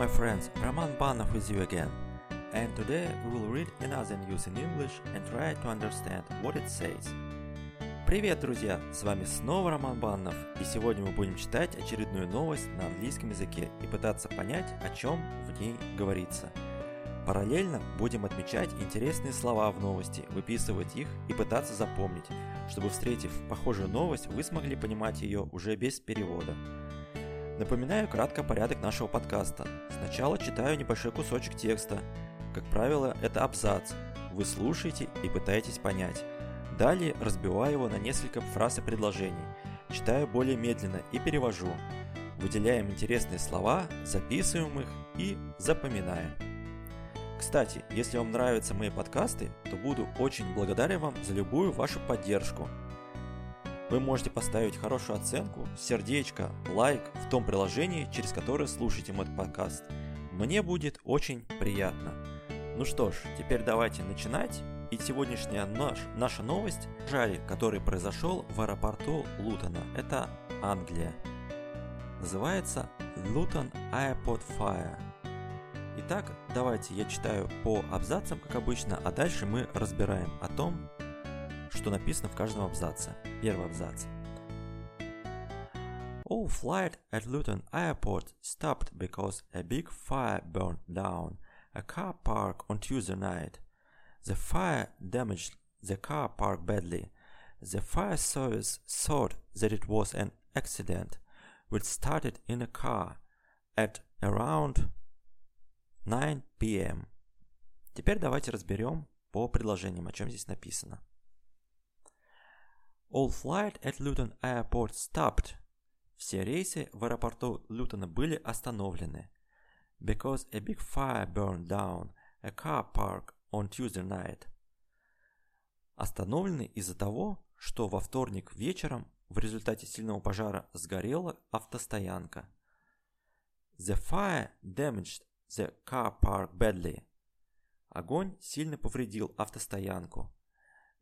my friends, Roman Banov with you again. And today we will read another news in English and try to understand what it says. Привет, друзья! С вами снова Роман Баннов, и сегодня мы будем читать очередную новость на английском языке и пытаться понять, о чем в ней говорится. Параллельно будем отмечать интересные слова в новости, выписывать их и пытаться запомнить, чтобы, встретив похожую новость, вы смогли понимать ее уже без перевода. Напоминаю кратко порядок нашего подкаста. Сначала читаю небольшой кусочек текста. Как правило, это абзац. Вы слушаете и пытаетесь понять. Далее разбиваю его на несколько фраз и предложений. Читаю более медленно и перевожу. Выделяем интересные слова, записываем их и запоминаем. Кстати, если вам нравятся мои подкасты, то буду очень благодарен вам за любую вашу поддержку – вы можете поставить хорошую оценку, сердечко, лайк в том приложении, через которое слушаете мой подкаст. Мне будет очень приятно. Ну что ж, теперь давайте начинать. И сегодняшняя наш, наша новость – жаре, который произошел в аэропорту Лутона. Это Англия. Называется Luton Airport Fire. Итак, давайте я читаю по абзацам, как обычно, а дальше мы разбираем о том, что написано в каждом абзаце. Первый абзац. All flight at Luton Airport stopped because a big fire burned down a car park on Tuesday night. The fire damaged the car park badly. The fire service thought that it was an accident, which started in a car at around 9 p.m. Теперь давайте разберем по предложениям, о чем здесь написано. All flight at Luton Airport stopped. Все рейсы в аэропорту Лютона были остановлены. Because a big fire burned down a car park on Tuesday night. Остановлены из-за того, что во вторник вечером в результате сильного пожара сгорела автостоянка. The fire damaged the car park badly. Огонь сильно повредил автостоянку.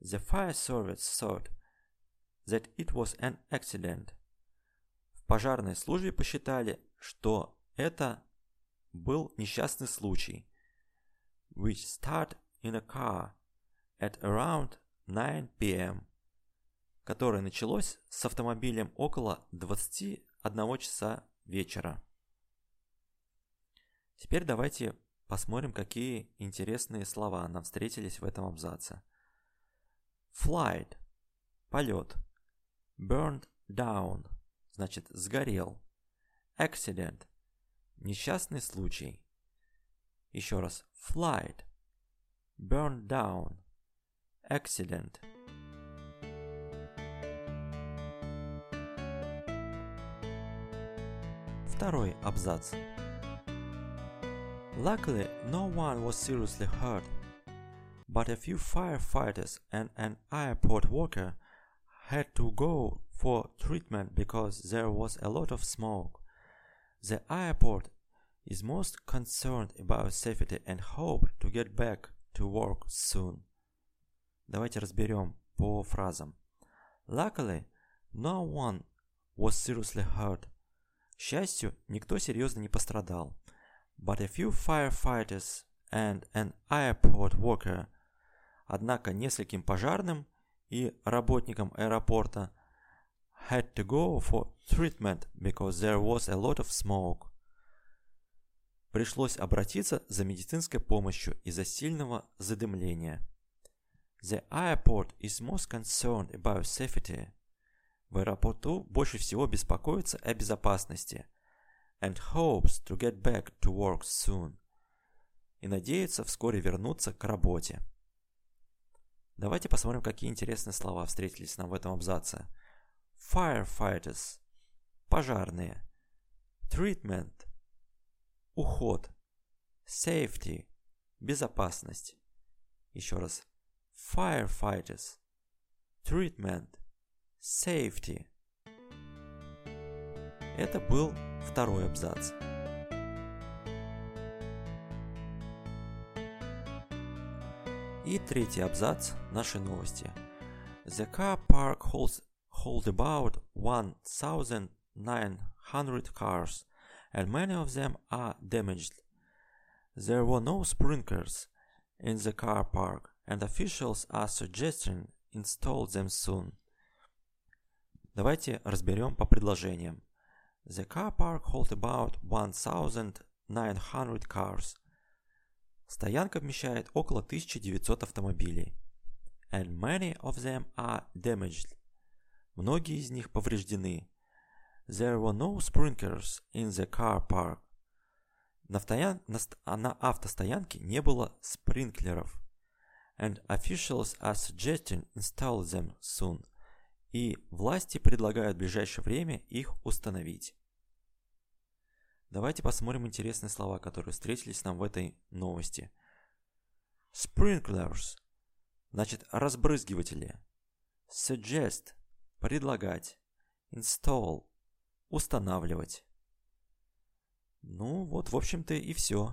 The fire service thought that it was an accident. В пожарной службе посчитали, что это был несчастный случай, which started in a car at around 9 p.m., которое началось с автомобилем около 21 часа вечера. Теперь давайте посмотрим, какие интересные слова нам встретились в этом абзаце. Flight – полет – Burned down – значит сгорел. Accident – несчастный случай. Еще раз. Flight. Burned down. Accident. Второй абзац. Luckily, no one was seriously hurt, but a few firefighters and an airport worker – had to go for treatment because there was a lot of smoke. The airport is most concerned about safety and hope to get back to work soon. Давайте разберем по фразам. Luckily, no one was seriously hurt. К счастью, никто серьезно не пострадал. But a few firefighters and an airport worker. Однако нескольким пожарным – и работникам аэропорта had to go for treatment because there was a lot of smoke. Пришлось обратиться за медицинской помощью из-за сильного задымления. The airport is most concerned about safety. В аэропорту больше всего беспокоится о безопасности and hopes to get back to work soon. И надеется вскоре вернуться к работе. Давайте посмотрим, какие интересные слова встретились нам в этом абзаце. Firefighters – пожарные. Treatment – уход. Safety – безопасность. Еще раз. Firefighters – treatment – safety. Это был второй абзац. И третий абзац нашей новости. The car park holds, holds about 1,900 cars and many of them are damaged. There were no sprinklers in the car park, and officials are suggesting install them soon. Давайте разберем по предложениям. The car park holds about 1900 cars. Стоянка вмещает около 1900 автомобилей. And many of them are damaged. Многие из них повреждены. There were no sprinklers in the car park. На, стоян... на автостоянке не было спринклеров. And officials are suggesting install them soon. И власти предлагают в ближайшее время их установить. Давайте посмотрим интересные слова, которые встретились нам в этой новости. Sprinklers значит разбрызгиватели. Suggest – предлагать. Install устанавливать. Ну вот, в общем-то, и все.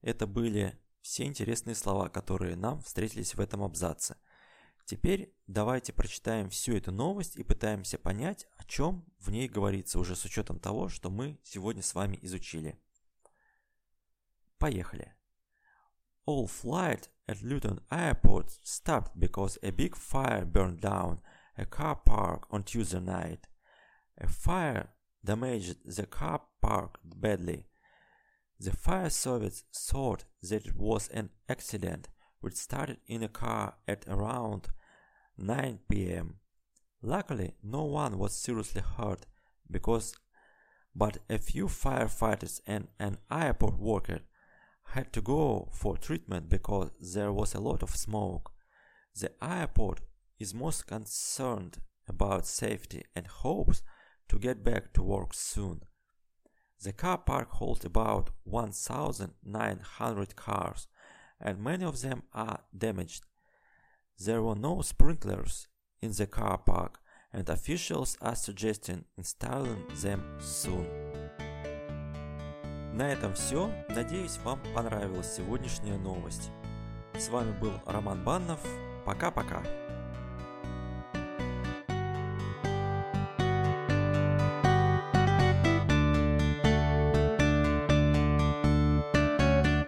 Это были все интересные слова, которые нам встретились в этом абзаце. Теперь давайте прочитаем всю эту новость и пытаемся понять, о чем в ней говорится, уже с учетом того, что мы сегодня с вами изучили. Поехали. All flight at Luton Airport stopped because a big fire burned down a car park on Tuesday night. A fire damaged the car park badly. The fire service thought that it was an accident which started in a car at around 9 pm. Luckily, no one was seriously hurt because but a few firefighters and an airport worker had to go for treatment because there was a lot of smoke. The airport is most concerned about safety and hopes to get back to work soon. The car park holds about 1,900 cars, and many of them are damaged. There were no sprinklers in the car park, and officials are suggesting installing them soon. На этом все. Надеюсь, вам понравилась сегодняшняя новость. С вами был Роман Баннов. Пока-пока.